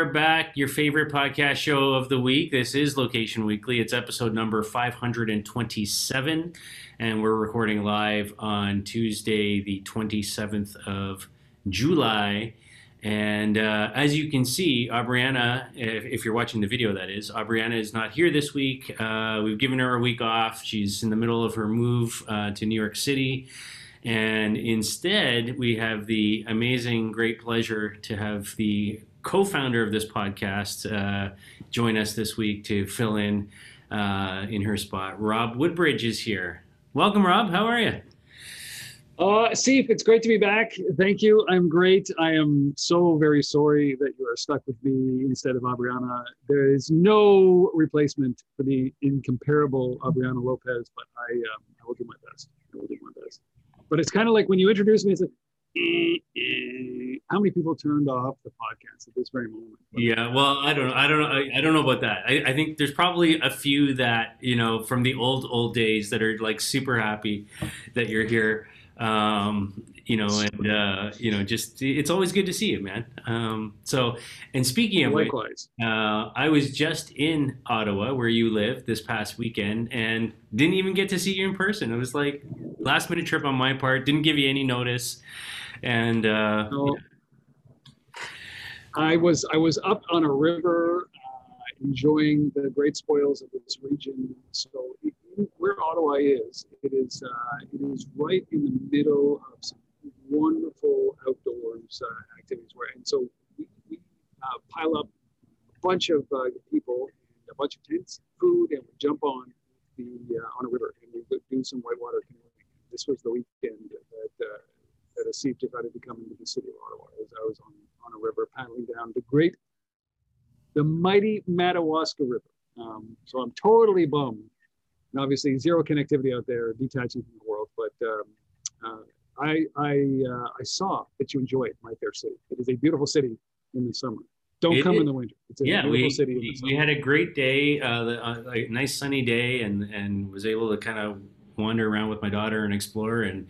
Are back. Your favorite podcast show of the week. This is Location Weekly. It's episode number 527, and we're recording live on Tuesday, the 27th of July. And uh, as you can see, Aubriana, if, if, you're watching the video, that is, Aubriana is not here this week. Uh, we've given her a week off. She's in the middle of her move uh, to New York City. And instead, we have the amazing, great pleasure to have the co-founder of this podcast, uh, join us this week to fill in uh, in her spot. Rob Woodbridge is here. Welcome, Rob. How are you? Uh, Steve, it's great to be back. Thank you. I'm great. I am so very sorry that you are stuck with me instead of Aubriana. There is no replacement for the incomparable Aubriana Lopez, but I, um, I will do my best. I will do my best. But it's kind of like when you introduce me, it's like, how many people turned off the podcast at this very moment? Yeah, well, I don't know. I don't know. I, I don't know about that. I, I, think there's probably a few that you know from the old old days that are like super happy that you're here. Um, you know, and uh, you know, just it's always good to see you, man. Um, so, and speaking of likewise, which, uh, I was just in Ottawa, where you live, this past weekend, and didn't even get to see you in person. It was like last minute trip on my part. Didn't give you any notice. And uh, no, I was I was up on a river, uh, enjoying the great spoils of this region. So where Ottawa is, it is uh, it is right in the middle of some wonderful outdoors uh, activities. Where and so we, we uh, pile up a bunch of uh, people and a bunch of tents, food, and we jump on the on a river and we do some whitewater canoeing. This was the that Asif decided to come into the city of Ottawa as I was on, on a river paddling down the great, the mighty Madawaska River. Um, so I'm totally bummed. And obviously, zero connectivity out there, detaching from the world. But um, uh, I, I, uh, I saw that you enjoy it, my fair city. It is a beautiful city in the summer. Don't it, come in the winter. It's a yeah, beautiful we, city. We, we, had a great day, uh, the, uh, a nice sunny day, and and was able to kind of wander around with my daughter and explore and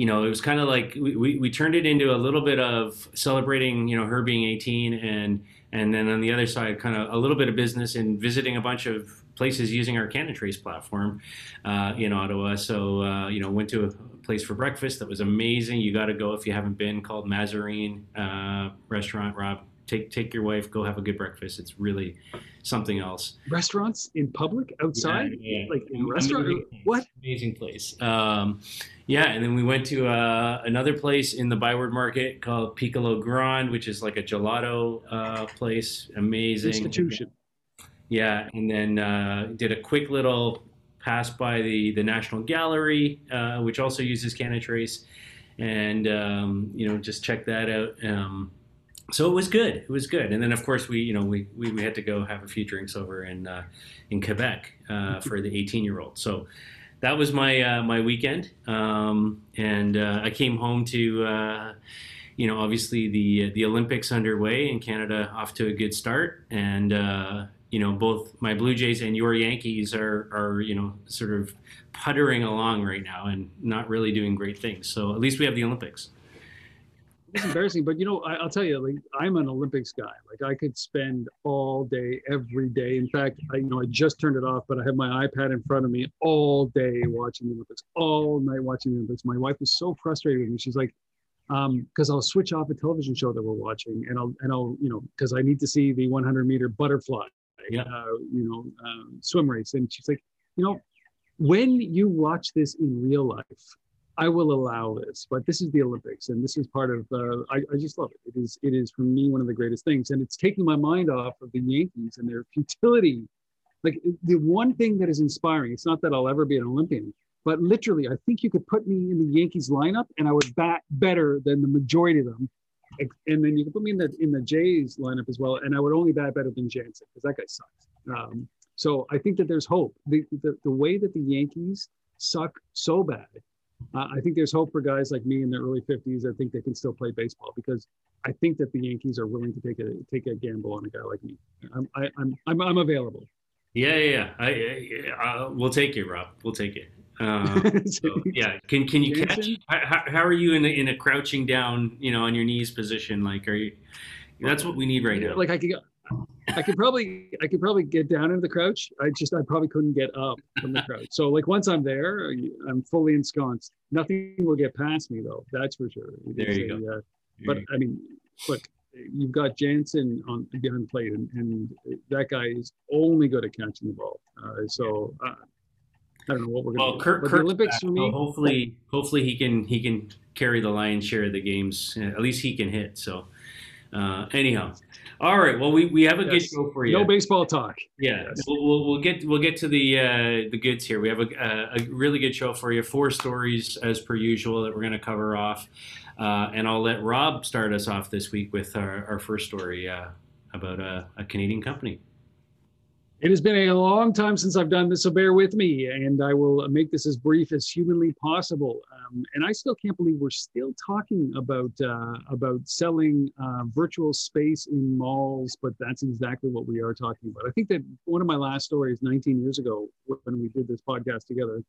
you know, it was kind of like we, we, we, turned it into a little bit of celebrating, you know, her being 18 and and then on the other side, kind of a little bit of business and visiting a bunch of places using our Canada Trace platform uh, in Ottawa. So, uh, you know, went to a place for breakfast that was amazing. You got to go if you haven't been called Mazarine uh, Restaurant, Rob take take your wife, go have a good breakfast. It's really something else. Restaurants in public, outside, yeah, yeah. like in restaurant. Amazing, what amazing place? Um, yeah, and then we went to uh, another place in the Byward Market called Piccolo Grande, which is like a gelato uh, place. Amazing institution. Yeah, and then uh, did a quick little pass by the the National Gallery, uh, which also uses Canada Trace, and um, you know just check that out. Um, so it was good. It was good. And then of course we, you know, we, we, we had to go have a few drinks over in uh, in Quebec uh, for the 18 year old. So that was my uh, my weekend. Um, and uh, I came home to, uh, you know, obviously the the Olympics underway in Canada off to a good start. And uh, you know, both my Blue Jays and your Yankees are are you know sort of puttering along right now and not really doing great things. So at least we have the Olympics it's embarrassing, but you know, I, will tell you, like I'm an Olympics guy. Like I could spend all day, every day. In fact, I you know I just turned it off, but I have my iPad in front of me all day watching the Olympics, all night watching the Olympics. My wife was so frustrated with me. She's like, because um, I'll switch off a television show that we're watching, and I'll and I'll you know because I need to see the 100 meter butterfly, yeah. uh, you know, uh, swim race, and she's like, you know, when you watch this in real life I will allow this, but this is the Olympics, and this is part of. Uh, I, I just love it. It is. It is for me one of the greatest things, and it's taking my mind off of the Yankees and their futility. Like the one thing that is inspiring. It's not that I'll ever be an Olympian, but literally, I think you could put me in the Yankees lineup, and I would bat better than the majority of them. And then you could put me in the in the Jays lineup as well, and I would only bat better than Jansen because that guy sucks. Um, so I think that there's hope. The, the the way that the Yankees suck so bad uh, I think there's hope for guys like me in their early 50s. I think they can still play baseball because I think that the Yankees are willing to take a take a gamble on a guy like me. I'm I, am I'm, I'm I'm available. Yeah, yeah, yeah. I, I, I, we'll take it, Rob. We'll take it. Um, so, yeah. Can can you catch? How, how, are you in a, in a crouching down, you know, on your knees position? Like, are you? That's what we need right now. Like I could, I could probably, I could probably get down into the crouch. I just, I probably couldn't get up from the crouch. So like once I'm there, I'm fully ensconced. Nothing will get past me though. That's for sure. There you go. Uh, but I mean, look, you've got Jansen on behind plate, and, and that guy is only good at catching the ball. Uh, so uh, I don't know what we're going to. Well, Kirk, Kirk the Olympics back, for me. so hopefully, hopefully he can he can carry the lion's share of the games. At least he can hit. So, uh, anyhow, all right. Well, we, we have a good show for you. No baseball talk. Yeah, Yes. we'll, we'll, we'll get we'll get to the uh, the goods here. We have a, a, a really good show for you. Four stories as per usual that we're going to cover off, uh, and I'll let Rob start us off this week with our, our first story uh, about a, a Canadian company. It has been a long time since I've done this, so bear with me, and I will make this as brief as humanly possible. Um, and I still can't believe we're still talking about uh, about selling uh, virtual space in malls, but that's exactly what we are talking about. I think that one of my last stories 19 years ago, when we did this podcast together,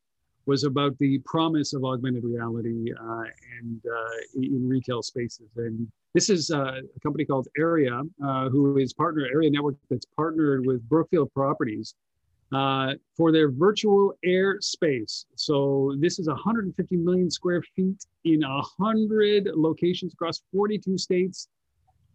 was about the promise of augmented reality uh, and uh, in retail spaces. And this is uh, a company called Area, uh, who is partner Area Network that's partnered with Brookfield Properties for their virtual air space. So this is 150 million square feet in 100 locations across 42 states.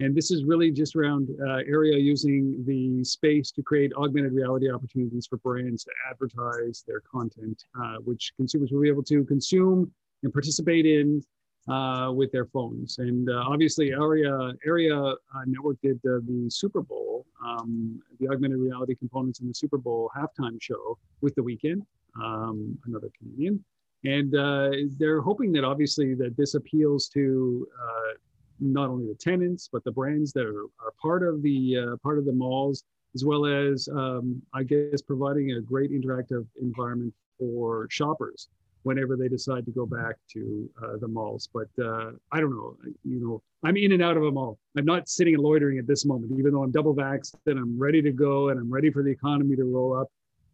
And this is really just around uh, area using the space to create augmented reality opportunities for brands to advertise their content, uh, which consumers will be able to consume and participate in uh, with their phones. And uh, obviously, Area Area uh, Network did the Super Bowl, um, the augmented reality components in the Super Bowl halftime show with The Weeknd, um, another Canadian. And uh, they're hoping that obviously that this appeals to not only the tenants but the brands that are, are part of the uh, part of the malls, as well as um, I guess providing a great interactive environment for shoppers whenever they decide to go back to uh, the malls. But uh, I don't know, you know, I'm in and out of a mall. I'm not sitting and loitering at this moment, even though I'm double vaxxed and I'm ready to go and I'm ready for the economy to roll up.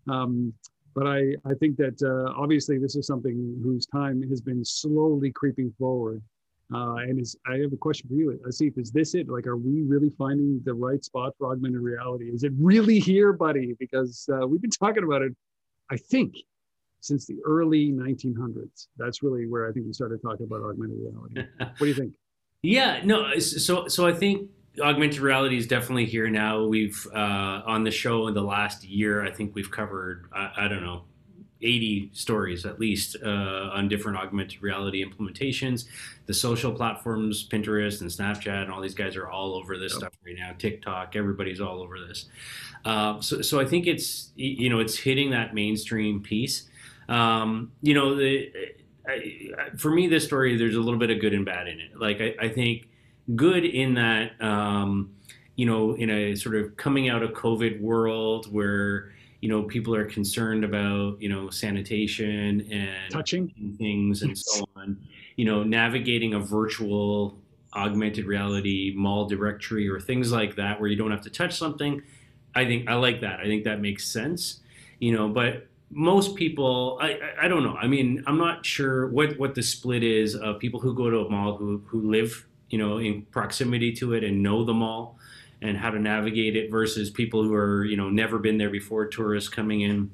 Um, but I, I think that uh, obviously this is something whose time has been slowly creeping forward. Uh, and is, I have a question for you, Asif. Is this it? Like, are we really finding the right spot for augmented reality? Is it really here, buddy? Because uh, we've been talking about it, I think, since the early 1900s. That's really where I think we started talking about augmented reality. What do you think? Yeah, no. So, so I think augmented reality is definitely here now. We've uh, on the show in the last year, I think we've covered I, I don't know. 80 stories at least uh, on different augmented reality implementations. The social platforms, Pinterest and Snapchat, and all these guys are all over this Yep. stuff right now. TikTok, everybody's all over this. Uh, so, so I think it's you know it's hitting that mainstream piece. Um, you know, the, I, I- for me, this story there's a little bit of good and bad in it. Like I, I think good in that um, you know in a sort of coming out of COVID world where you know people are concerned about you know sanitation and Touching? things and so on. You know, navigating a virtual augmented reality mall directory or things like that where you don't have to touch something. I think I like that. I think that makes sense. You know, but most people, I, I, I don't know. I mean, I'm not sure what, what the split is of people who go to a mall who, who live, you know, in proximity to it and know the mall and how to navigate it versus people who are, you know, never been there before, tourists coming in,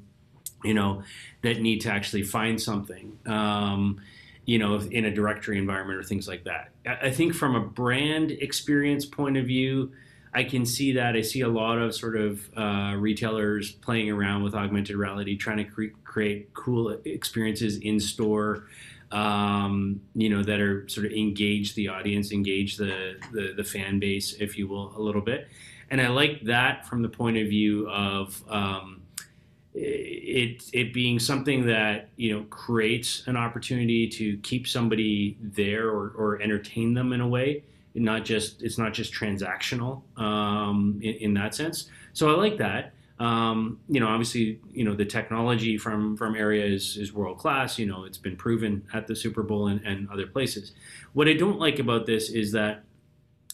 you know, that need to actually find something. Um, you know, in a directory environment or things like that. I think from a brand experience point of view, I can see that. I see a lot of sort of uh, retailers playing around with augmented reality, trying to cre- create cool experiences in store. Um, you know that are sort of engage the audience, engage the, the the fan base, if you will, a little bit. And I like that from the point of view of um, it it being something that you know creates an opportunity to keep somebody there or, or entertain them in a way. Not just it's not just transactional um, in, in that sense. So i like that um, you know obviously you know the technology from from area is, is world class you know it's been proven at the super bowl and, and other places. What i don't like about this is that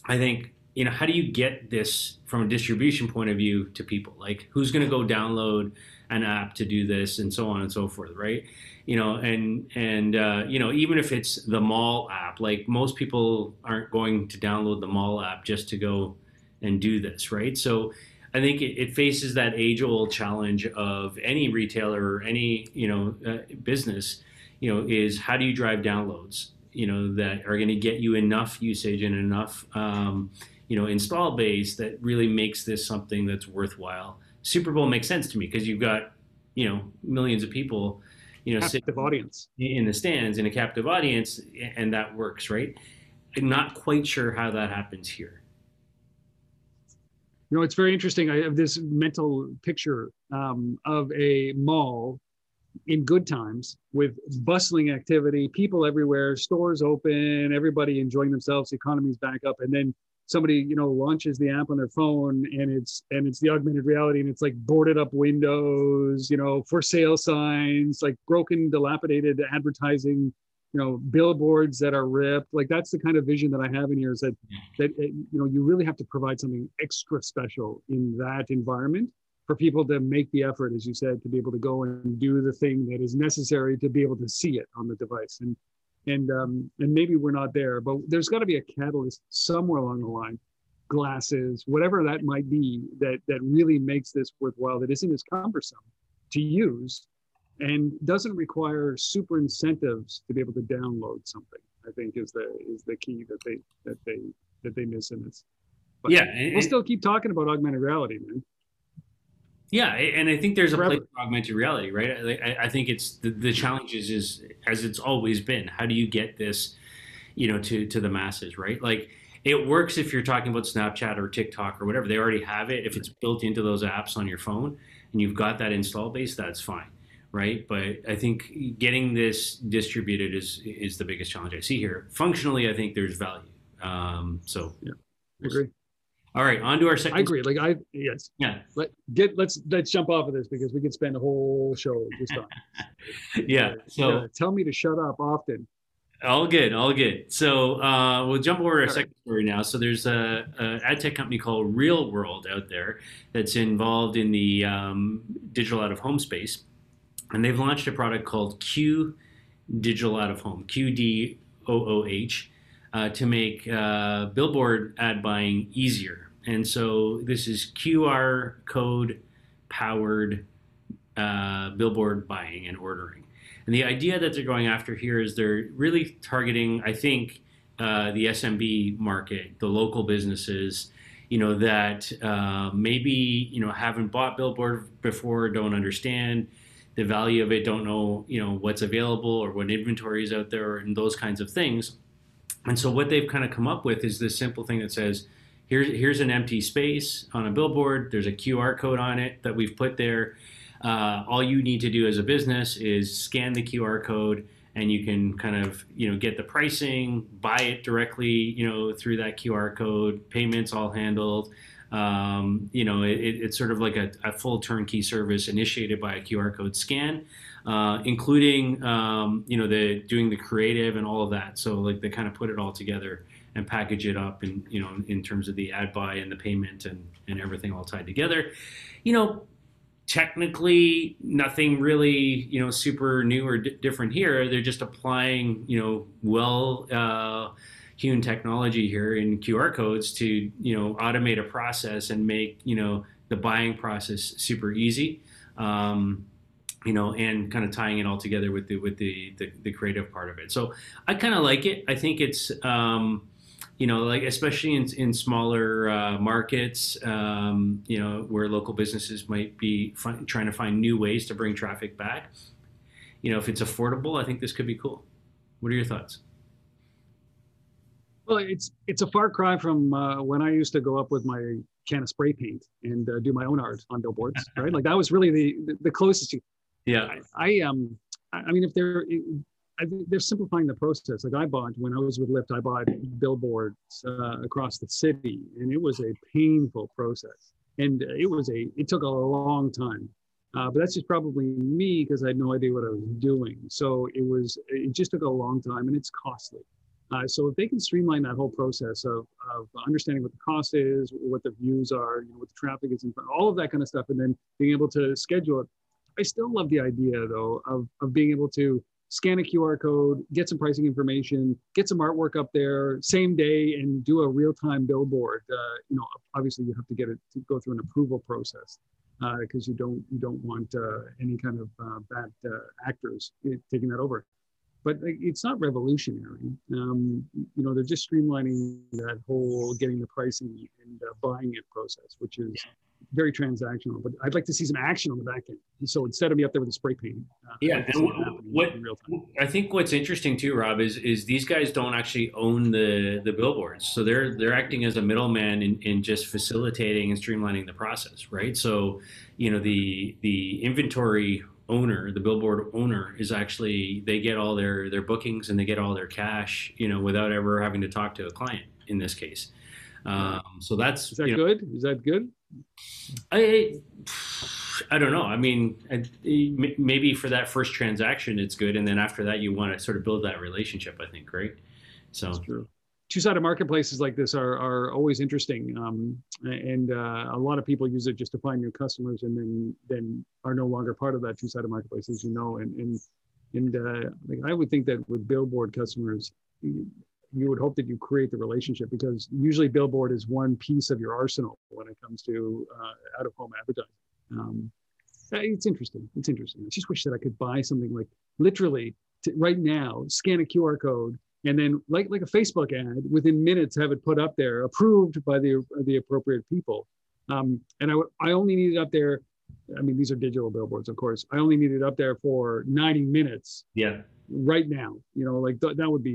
i think you know how do you get this from a distribution point of view to people? Like who's going to go download an app to do this and so on and so forth right? You know and and uh, you know even if it's the mall app like most people aren't going to download the mall app just to go and do this, right? So I think it, it faces that age-old challenge of any retailer or any you know uh, business, you know, is how do you drive downloads, you know, that are going to get you enough usage and enough, um, you know, install base that really makes this something that's worthwhile. Super Bowl makes sense to me because you've got, you know, millions of people, you know, captive audience in the stands in a captive audience, and that works, right? I'm not quite sure how that happens here. You know, it's very interesting. I have this mental picture um, of a mall in good times with bustling activity, people everywhere, stores open, everybody enjoying themselves, the economy's back up, and then somebody you know launches the app on their phone and it's and it's the augmented reality and it's like boarded up windows you know for sale signs like broken dilapidated advertising you know billboards that are ripped. Like that's the kind of vision that i have in here is that that eh, you know you really have to provide something extra special in that environment for people to make the effort as you said to be able to go and do the thing that is necessary to be able to see it on the device. And and um, and maybe we're not there but there's got to be a catalyst somewhere along the line glasses whatever that might be that that really makes this worthwhile that isn't as cumbersome to use and doesn't require super incentives to be able to download something i think is the is the key that they that they that they miss in this. But yeah we'll still keep talking about augmented reality man. Yeah and i think there's a place for augmented reality right? I, I think it's the, the challenge is, is as it's always been how do you get this you know to to the masses right? Like it works if you're talking about snapchat or tiktok or whatever they already have it. If it's built into those apps on your phone and you've got that install base that's fine right? But I think getting this distributed is is the biggest challenge I see here. Functionally, I think there's value. Um, so yeah, I agree. All right, on to our second. I agree. Like I yes. Yeah. Let get let's let's jump off of this because we could spend a whole show just on. yeah. So uh, tell me to shut up often. All good, all good. So uh, we'll jump over to our second story now. So there's a, a, ad tech company called Real World out there that's involved in the um, digital out of home space, and they've launched a product called Q Digital Out of Home, QDOOH, uh, to make uh, billboard ad buying easier. And so this is QR code powered uh, billboard buying and ordering. And the idea that they're going after here is they're really targeting, I think, uh, the SMB market, the local businesses, you know, that uh, maybe you know haven't bought billboard before, don't understand the value of it, don't know, you know, what's available or what inventory is out there and those kinds of things. And so what they've kind of come up with is this simple thing that says, here's here's an empty space on a billboard. There's a QR code on it that we've put there. Uh, all you need to do as a business is scan the QR code, and you can kind of you know get the pricing, buy it directly, you know, through that QR code. Payments all handled. Um, you know, it, it's sort of like a, a, full turnkey service initiated by a QR code scan, uh, including um, you know the doing the creative and all of that. So like they kind of put it all together and package it up, and you know in terms of the ad buy and the payment and and everything all tied together. You know, technically nothing really you know super new or different here. They're just applying you know well. Uh, hewn technology here in QR codes to you know automate a process and make you know the buying process super easy. Um, you know, and kind of tying it all together with the with the the, the creative part of it. So I kind of like it. I think it's um, you know like especially in in smaller uh, markets, um, you know, where local businesses might be trying to find new ways to bring traffic back. You know, if it's affordable, I think this could be cool. What are your thoughts? Well, it's it's a far cry from uh, when I used to go up with my can of spray paint and uh, do my own art on billboards, right? Like that was really the the, closest. To, yeah. I, I um I mean if they're I think they're simplifying the process. Like I bought when I was with Lyft, I bought billboards uh, across the city, and it was a painful process, and it was a it took a long time. Uh, but that's just probably me because I had no idea what I was doing. So it was it just took a long time, and it's costly. Uh, so if they can streamline that whole process of, of understanding what the cost is, what the views are, you know, what the traffic is in front, all of that kind of stuff, and then being able to schedule it. I still love the idea though of, of being able to scan a QR code, get some pricing information, get some artwork up there same day, and do a real-time billboard. Uh, you know, obviously you have to get it to go through an approval process because uh, you don't you don't want uh, any kind of uh, bad uh, actors taking that over. But it's not revolutionary. Um, you know, they're just streamlining that whole getting the pricing and uh, buying it process, which is very transactional, but I'd like to see some action on the back end. So instead of me up there with a spray paint, uh, yeah. what, I think what's interesting too, Rob, is is these guys don't actually own the the billboards, so they're they're acting as a middleman in, in just facilitating and streamlining the process, right? So, you know, the the inventory owner, the billboard owner, is actually they get all their their bookings and they get all their cash, you know, without ever having to talk to a client in this case. Um, so that's is that you know, good? Is that good? I I don't know. I mean, maybe for that first transaction, it's good, and then after that, you want to sort of build that relationship. I think, right? So That's true. Two-sided marketplaces like this are are always interesting, um, and uh, a lot of people use it just to find new customers, and then then are no longer part of that two-sided marketplace, as you know. And and and uh, I would think that with billboard customers, you would hope that you create the relationship because usually billboard is one piece of your arsenal when it comes to uh, out of home advertising. Um, uh, it's interesting. It's interesting. I just wish that I could buy something like literally to, right now, scan a QR code, and then like like a Facebook ad, within minutes have it put up there, approved by the the appropriate people. Um, and I I only need it up there. I mean, these are digital billboards, of course. I only need it up there for 90 minutes. Yeah right now you know like th- that would be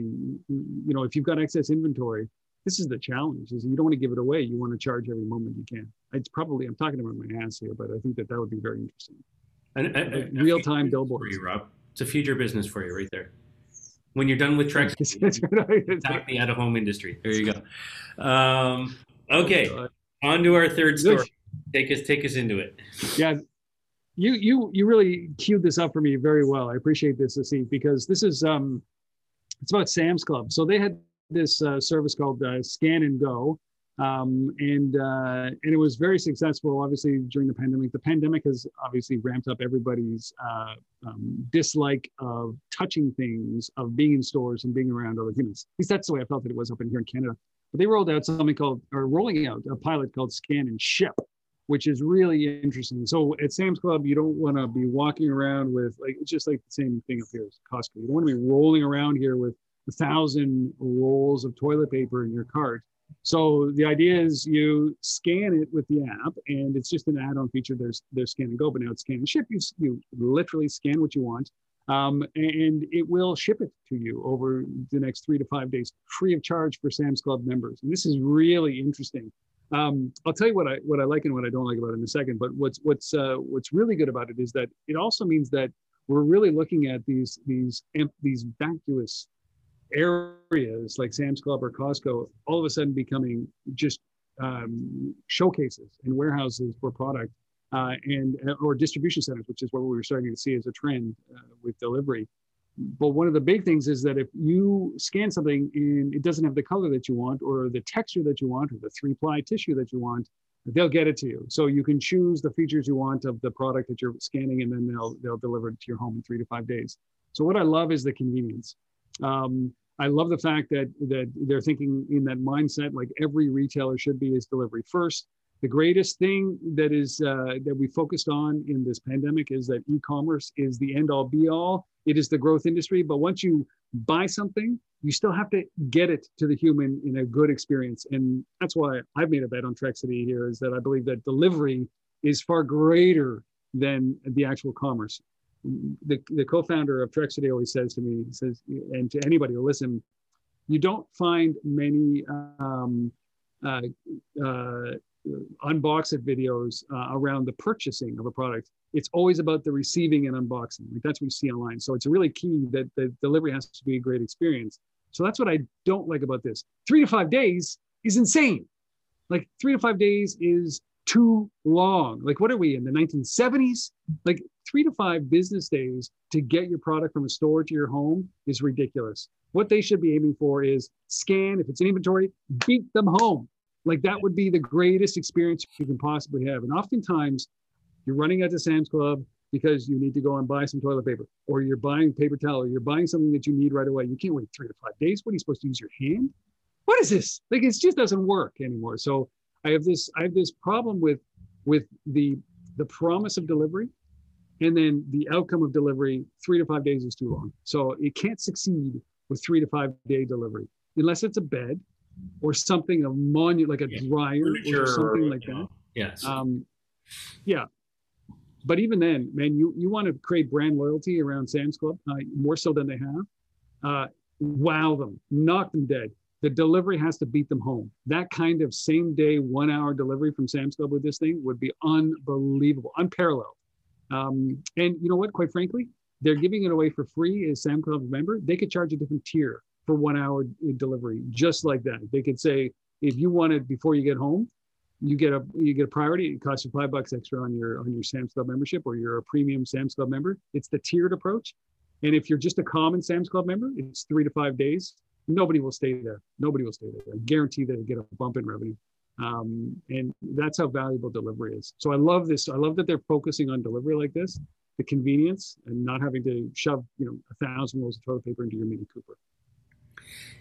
you know if you've got excess inventory this is the challenge is you don't want to give it away you want to charge every moment you can it's probably i'm talking about my ass here but i think that that would be very interesting and, and, and real-time billboards for you rob it's a future business for you right there when you're done with Trex, attack the out-of-home industry. There you go. Um, okay, on to our third story. Take us, take us into it. Yeah, you you you really queued this up for me very well. I appreciate this, Asif, because this is um, it's about Sam's Club. So they had this uh, service called uh, Scan and Go, um, and uh, and it was very successful. Obviously, during the pandemic, the pandemic has obviously ramped up everybody's uh, um, dislike of touching things, of being in stores and being around other humans. At least that's the way I felt that it was up in here in Canada. But they rolled out something called, or rolling out a pilot called Scan and Ship which is really interesting. So at Sam's Club, you don't want to be walking around with like it's just like the same thing up here as Costco. You don't want to be rolling around here with a thousand rolls of toilet paper in your cart. So the idea is you scan it with the app, and it's just an add-on feature. There's there's scan and go, but now it's scan and ship. You you literally scan what you want, um, and it will ship it to you over the next three to five days, free of charge for Sam's Club members. And this is really interesting um, I'll tell you what I what I like and what I don't like about it in a second. But what's what's uh, what's really good about it is that it also means that we're really looking at these these these vacuous areas like Sam's Club or Costco all of a sudden becoming just um, showcases and warehouses for product uh, and or distribution centers, which is what we were starting to see as a trend uh, with delivery. But one of the big things is that if you scan something and it doesn't have the color that you want or the texture that you want or the three ply tissue that you want they'll get it to you. So you can choose the features you want of the product that you're scanning and then they'll they'll deliver it to your home in three to five days. So what i love is the convenience. Um, i love the fact that that they're thinking in that mindset like every retailer should be is delivery first. The greatest thing that is uh, that we focused on in this pandemic is that e-commerce is the end all be all. It is the growth industry but once you buy something you still have to get it to the human in a good experience. And that's why i've made a bet on trexity here is that i believe that delivery is far greater than the actual commerce the, the co-founder of trexity always says to me says and to anybody who listen you don't find many um, uh, uh, unbox it videos uh, around the purchasing of a product. It's always about the receiving and unboxing. Like that's what you see online. So it's really key that the delivery has to be a great experience. So that's what I don't like about this. Three to five days is insane. Like three to five days is too long. Like what are we in the 1970s? Like three to five business days to get your product from a store to your home is ridiculous. What they should be aiming for is scan. If it's in inventory, beat them home like that would be the greatest experience you can possibly have. And oftentimes, you're running out to Sam's Club, because you need to go and buy some toilet paper or you're buying paper towel or you're buying something that you need right away. You can't wait three to five days. What are you supposed to use your hand? What is this? Like it just doesn't work anymore. So I have this I have this problem with with the the promise of delivery and then the outcome of delivery three to five days is too long. So it can't succeed with three to five day delivery unless it's a bed or something a monument like a Yeah. dryer Furniture or something or, like that. Yes. Um, yeah. But even then, man, you, you want to create brand loyalty around Sam's Club uh, more so than they have. Uh, wow them, knock them dead. The delivery has to beat them home. That kind of same day, one hour delivery from Sam's Club with this thing would be unbelievable, unparalleled. Um, and you know what? Quite frankly, they're giving it away for free as Sam Club member. They could charge a different tier for one hour delivery, just like that. They could say, if you want it before you get home, you get a you get a priority. It costs you five bucks extra on your on your Sam's Club membership, or you're a premium Sam's Club member. It's the tiered approach. And if you're just a common Sam's Club member, it's three to five days. Nobody will stay there. Nobody will stay there. I guarantee they'll get a bump in revenue. Um, and that's how valuable delivery is. So I love this. I love that they're focusing on delivery like this, the convenience, and not having to shove you know a thousand rolls of toilet paper into your Mini Cooper.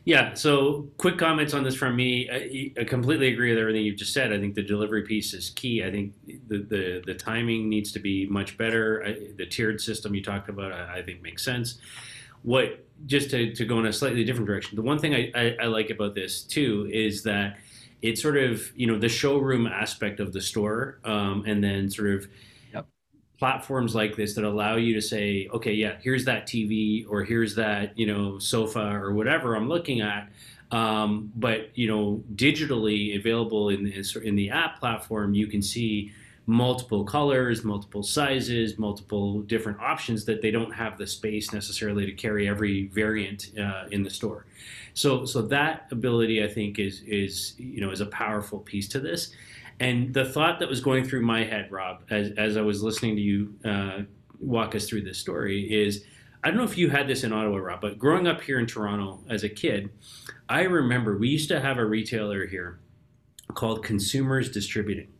Yeah. So, quick comments on this from me. I, I completely agree with everything you've just said. I think the delivery piece is key. I think the the, the timing needs to be much better. I, the tiered system you talked about, I, I think makes sense. What just to, to go in a slightly different direction. The one thing I, I, I like about this too is that it sort of you know the showroom aspect of the store, um, and then sort of Yep. platforms like this that allow you to say, okay, yeah, here's that TV or here's that you know sofa or whatever I'm looking at. Um, but you know, digitally available in in the app platform, you can see multiple colors, multiple sizes, multiple different options that they don't have the space necessarily to carry every variant uh, in the store. So, so that ability, I think, is is you know is a powerful piece to this. And the thought that was going through my head, Rob, as as I was listening to you uh, walk us through this story, is I don't know if you had this in Ottawa, Rob, but growing up here in Toronto as a kid, I remember we used to have a retailer here called Consumers Distributing.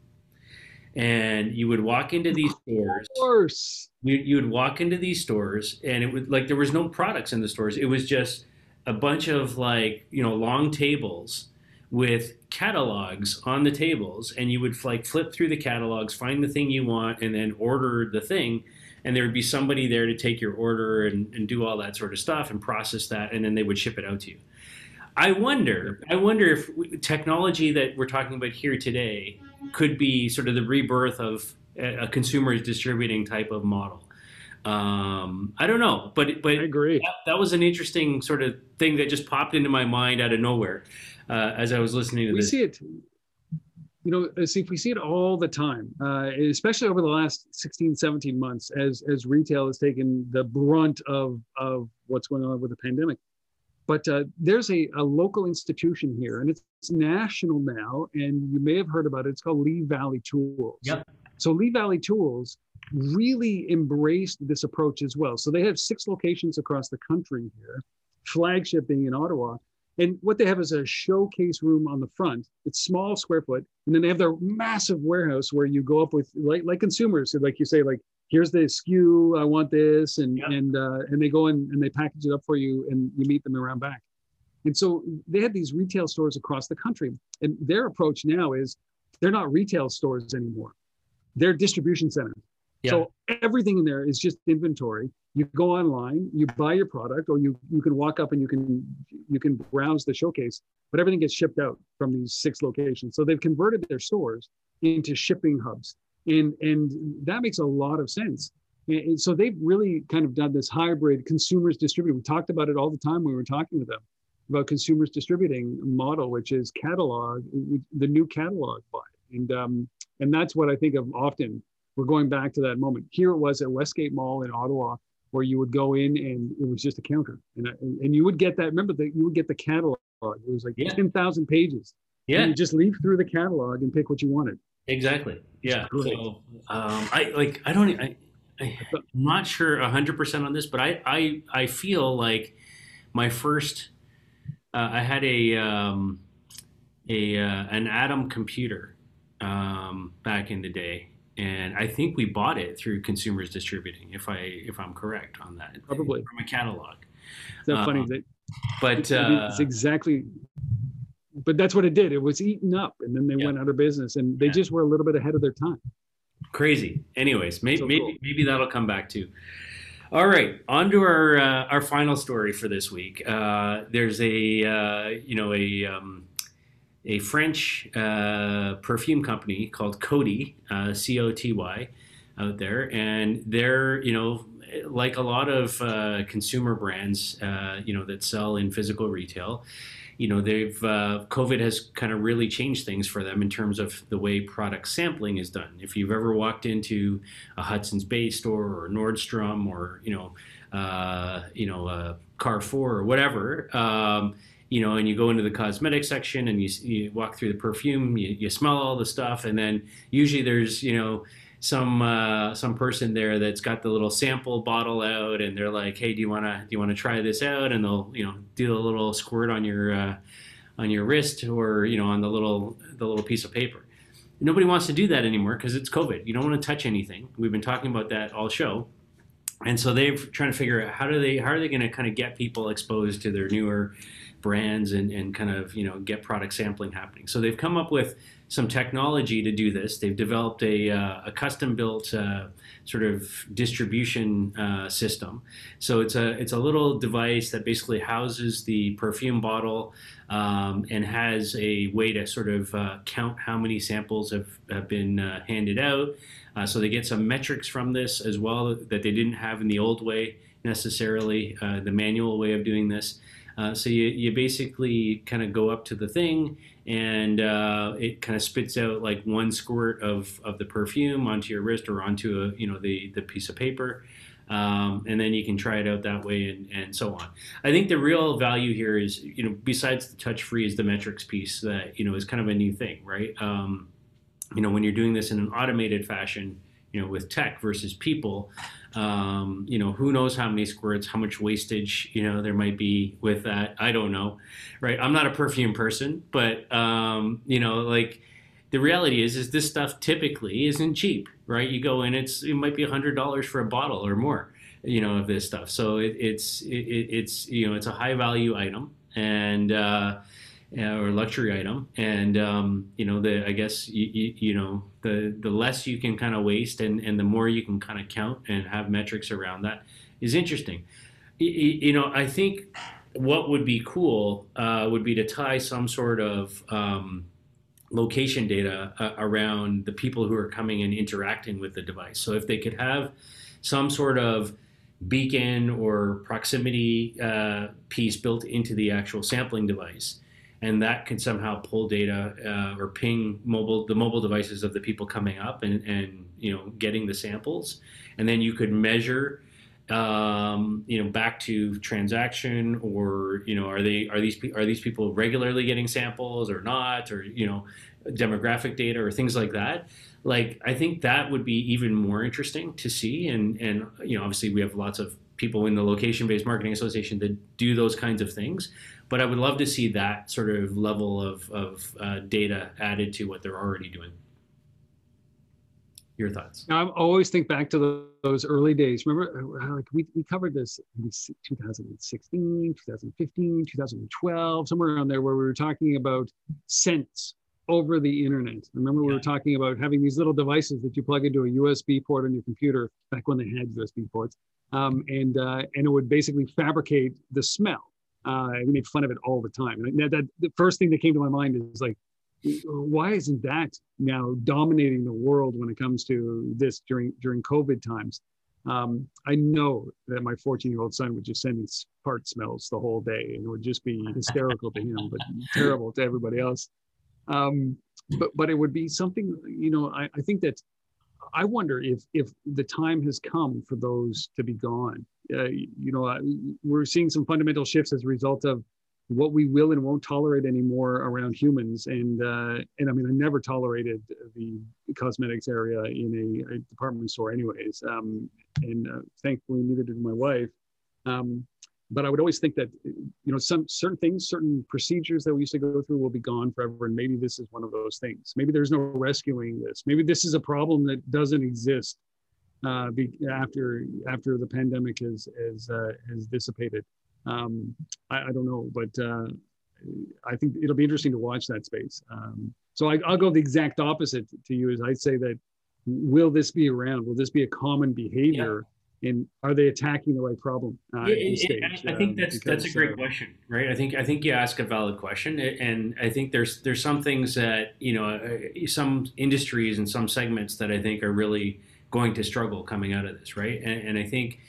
And you would walk into these stores. Of course. You, you would walk into these stores, and it would like there was no products in the stores. It was just a bunch of like you know long tables with catalogs on the tables, and you would like flip through the catalogs, find the thing you want, and then order the thing. And there would be somebody there to take your order and, and do all that sort of stuff and process that, and then they would ship it out to you. I wonder, I wonder if technology that we're talking about here today could be sort of the rebirth of a, a consumer distributing type of model. Um, I don't know, but but I agree. that, that was an interesting sort of thing that just popped into my mind out of nowhere uh, as I was listening to we this. see it you know uh, see if we see it all the time uh, especially over the last 16 17 months as as retail has taken the brunt of of what's going on with the pandemic but uh, there's a, a local institution here and it's, it's national now and you may have heard about it it's called lee valley tools Yep. so lee valley tools really embraced this approach as well so they have six locations across the country here flagship being in ottawa and what they have is a showcase room on the front. It's small square foot. And then they have their massive warehouse where you go up with like like consumers. Like you say, like, here's the SKU, I want this, and Yep. and uh, and they go in and they package it up for you and you meet them around back. And so they had these retail stores across the country. And their approach now is they're not retail stores anymore. They're distribution centers. Yeah. So everything in there is just inventory. You go online, you buy your product, or you you can walk up and you can you can browse the showcase, but everything gets shipped out from these six locations. So they've converted their stores into shipping hubs, and and that makes a lot of sense. And and so they've really kind of done this hybrid consumers distribute. We talked about it all the time when we were talking with them about consumers distributing model, which is catalog, the new catalog buy, and um, and that's what I think of often. We're going back to that moment. Here it was at Westgate Mall in Ottawa, where you would go in and it was just a counter, and I- and you would get that. Remember that you would get the catalog. It was like Yeah. ten thousand pages. And Yeah, you just leaf through the catalog and pick what you wanted. Exactly. Yeah. So um, I like I don't I, I'm not sure hundred percent on this, but I I I feel like my first uh, I had a um, a uh, an Atom computer um, back in the day, and I think we bought it through Consumers Distributing, if I if I'm correct on that. Probably from a catalog. So um, funny that, but uh, it's exactly. But that's what it did. It was eaten up, and then they yeah. went out of business, and they yeah. just were a little bit ahead of their time. Crazy. Anyways, maybe so maybe, cool. maybe that'll come back too. All right, on to our uh, our final story for this week. Uh, there's a uh, you know a um, a French uh, perfume company called Coty, uh, C O T Y, out there, and they're you know like a lot of uh, consumer brands you know that sell in physical retail you know they've uh, covid has kind of really changed things for them in terms of the way product sampling is done. If you've ever walked into a hudson's bay store or nordstrom or you know uh, you know uh, carrefour or whatever um, you know and you go into the cosmetic section and you, you walk through the perfume you, you smell all the stuff and then usually there's you know some uh, some person there that's got the little sample bottle out, and they're like, "Hey, do you wanna do you wanna try this out?" And they'll you know do a little squirt on your uh, on your wrist or you know on the little the little piece of paper. Nobody wants to do that anymore because it's COVID. You don't want to touch anything. We've been talking about that all show, and so they're trying to figure out how do they how are they going to kind of get people exposed to their newer brands and, and kind of you know get product sampling happening. So they've come up with some technology to do this. They've developed a, uh, a custom built uh, sort of distribution uh, system. So it's a it's a little device that basically houses the perfume bottle um, and has a way to sort of uh, count how many samples have, have been uh, handed out. Uh, so they get some metrics from this as well that they didn't have in the old way necessarily, the manual way of doing this. Uh, so you, you basically kind of go up to the thing and uh, it kind of spits out like one squirt of, of the perfume onto your wrist or onto a, you know the, the piece of paper. Um, and then you can try it out that way and, and so on. I think the real value here is, you know, besides the touch free is the metrics piece that, you know, is kind of a new thing, right? Um, you know, when you're doing this in an automated fashion, you know, with tech versus people, um, you know, who knows how many squirts, how much wastage, you know, there might be with that. I don't know, right? I'm not a perfume person, but um, you know, like the reality is, is this stuff typically isn't cheap, right? You go in, it's it might be a hundred dollars for a bottle or more, you know, of this stuff. So it, it's it, it's you know, it's a high value item, and uh, or a luxury item. And um, you know the i guess you, you, you, know the the less you can kind of waste and and the more you can kind of count and have metrics around that is interesting. You, you know i think what would be cool uh, would be to tie some sort of um, location data uh, around the people who are coming and interacting with the device. So if they could have some sort of beacon or proximity uh, piece built into the actual sampling device and that can somehow pull data uh, or ping mobile the mobile devices of the people coming up and, and you know getting the samples. And then you could measure um, you know back to transaction or you know are they are these are these people regularly getting samples or not or you know demographic data or things like that. Like i think that would be even more interesting to see. And and you know obviously we have lots of people in the location based marketing association that do those kinds of things but I would love to see that sort of level of, of uh, data added to what they're already doing. Your thoughts? Now, I always think back to the, those early days. Remember, uh, like we, we covered this in 2016, 2015, 2012, somewhere around there, where we were talking about scents over the internet. Remember, yeah. we were talking about having these little devices that you plug into a USB port on your computer back when they had USB ports, um, and uh, and it would basically fabricate the smell uh, we made fun of it all the time. And that, that, the first thing that came to my mind is like, why isn't that now dominating the world when it comes to this during during COVID times? Um, I know that my 14 year old son would just send me fart smells the whole day, and it would just be hysterical to him, but terrible to everybody else. Um, but but it would be something, you know. I, I think that I wonder if if the time has come for those to be gone. Uh, you know, we're seeing some fundamental shifts as a result of what we will and won't tolerate anymore around humans. And uh, and I mean, I never tolerated the cosmetics area in a, a department store, anyways. Um, and uh, thankfully, neither did my wife. Um, but I would always think that you know some certain things, certain procedures that we used to go through will be gone forever, and maybe this is one of those things. Maybe there's no rescuing this. Maybe this is a problem that doesn't exist uh, be, after after the pandemic has uh, has dissipated. Um, I, I, don't know, but uh, I think it'll be interesting to watch that space. Um, so I, will go the exact opposite to you. Is I'd say that will this be around? Will this be a common behavior? Yeah and are they attacking the right problem uh, yeah, stage, I, think um, that's because, that's a great uh, question right? I think i think you ask a valid question and i think there's there's some things that you know uh, some industries and some segments that i think are really going to struggle coming out of this right? And, and i think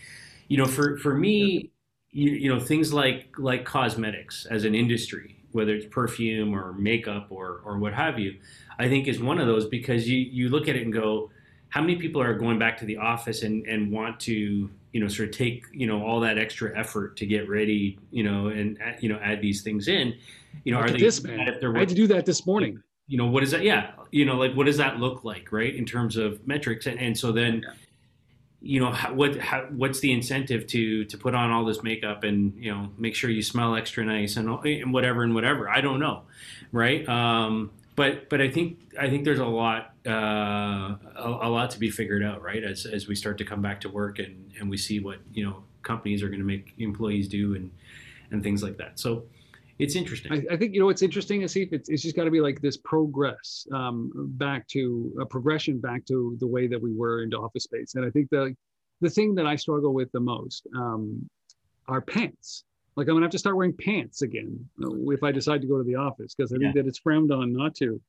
you know for for me you, you know things like like cosmetics as an industry whether it's perfume or makeup or or what have you i think is one of those because you you look at it and go how many people are going back to the office and, and want to you know sort of take you know all that extra effort to get ready you know and you know add these things in? You know Look are they this man. if they're, i had to do that this morning. You know what is that yeah you know like what does that look like right in terms of metrics? And, and so then yeah. you know how, what how, what's the incentive to to put on all this makeup and you know make sure you smell extra nice and, and whatever and whatever? I don't know right? Um but but I think I think there's a lot uh, a, a, lot to be figured out, right? As as we start to come back to work and and we see what you know companies are going to make employees do and and things like that. So it's interesting. I, I think you know what's interesting see it's it's just got to be like this progress um, back to a progression back to the way that we were into office space, and I think the the thing that I struggle with the most um, are pants like I'm gonna have to start wearing pants again if I decide to go to the office because I think that it's frowned on not to.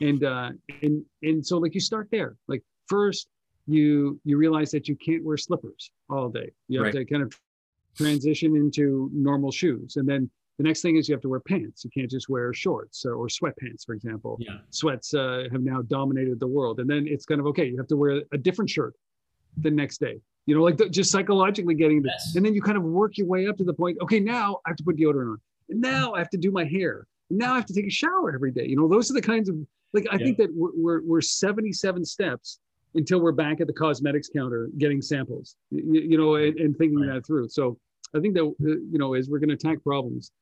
And uh, and and so like you start there. Like first you you realize that you can't wear slippers all day. You have right. to kind of transition into normal shoes, and then the next thing is you have to wear pants. You can't just wear shorts or, or sweatpants, for example. Yeah. Sweats uh, have now dominated the world, and then it's kind of okay. You have to wear a different shirt the next day you know, like the, just psychologically getting this. Yes. And then you kind of work your way up to the point, okay, now I have to put deodorant on. And now I have to do my hair. And now I have to take a shower every day. You know, those are the kinds of, like, I yeah. think that we're, we're, we're 77 steps until we're back at the cosmetics counter getting samples, you, you know, and, and thinking right. that through. So I think that, uh, you know, as we're going to attack problems,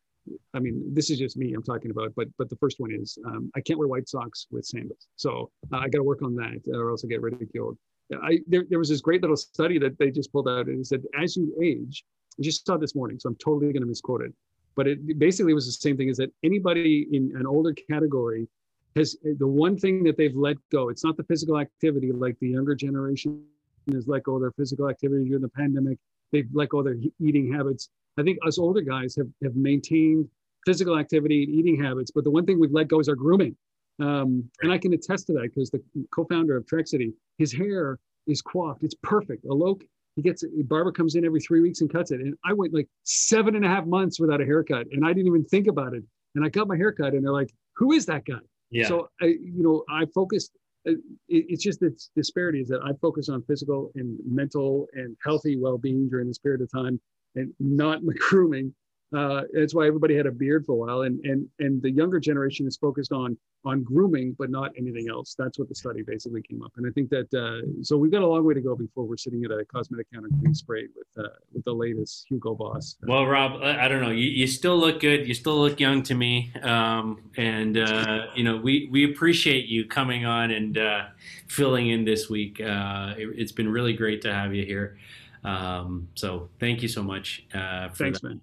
I mean, this is just me I'm talking about, but but the first one is um, I can't wear white socks with sandals, so uh, I got to work on that, or else I get ridiculed. I, there, there was this great little study that they just pulled out and it said, as you age, I just saw this morning, so I'm totally going to misquote it, but it basically was the same thing is that anybody in an older category has the one thing that they've let go. It's not the physical activity like the younger generation has let go of their physical activity during the pandemic. They've let go of their eating habits. I think us older guys have, have maintained physical activity and eating habits, but the one thing we've let go is our grooming. Um, and I can attest to that because the co-founder of Trexity, his hair is coiffed. It's perfect. Alok, he gets a barber comes in every three weeks and cuts it. And I went like seven and a half months without a haircut, and I didn't even think about it. And I got my haircut, and they're like, "Who is that guy?" Yeah. So I, you know, I focused. Uh, it's just the disparity is that I focus on physical and mental and healthy well-being during this period of time, and not my grooming uh, that's why everybody had a beard for a while, and and and the younger generation is focused on on grooming, but not anything else. That's what the study basically came up, and I think that uh, so we've got a long way to go before we're sitting at a cosmetic counter being sprayed with uh, with the latest Hugo Boss. Well, Rob, I don't know. You, you still look good. You still look young to me, um, and uh, you know we we appreciate you coming on and uh, filling in this week. Uh, it, has been really great to have you here. Um, so thank you so much. Thanks, that. man.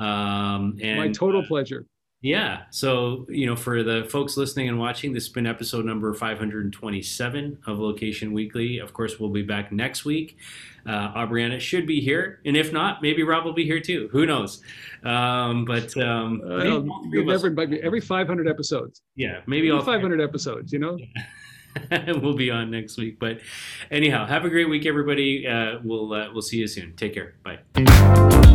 Um, and my total uh, pleasure. Yeah. So, you know, for the folks listening and watching, this has been episode number 527 of Location Weekly. Of course, we'll be back next week. Uh, Aubriana should be here. And if not, maybe Rob will be here too. Who knows? Um, but um, uh, you never invite me every 500 episodes. Yeah. Maybe all 500 episodes, you know? we'll be on next week. But anyhow, have a great week, everybody. Uh, we'll, uh, we'll see you soon. Take care. Bye.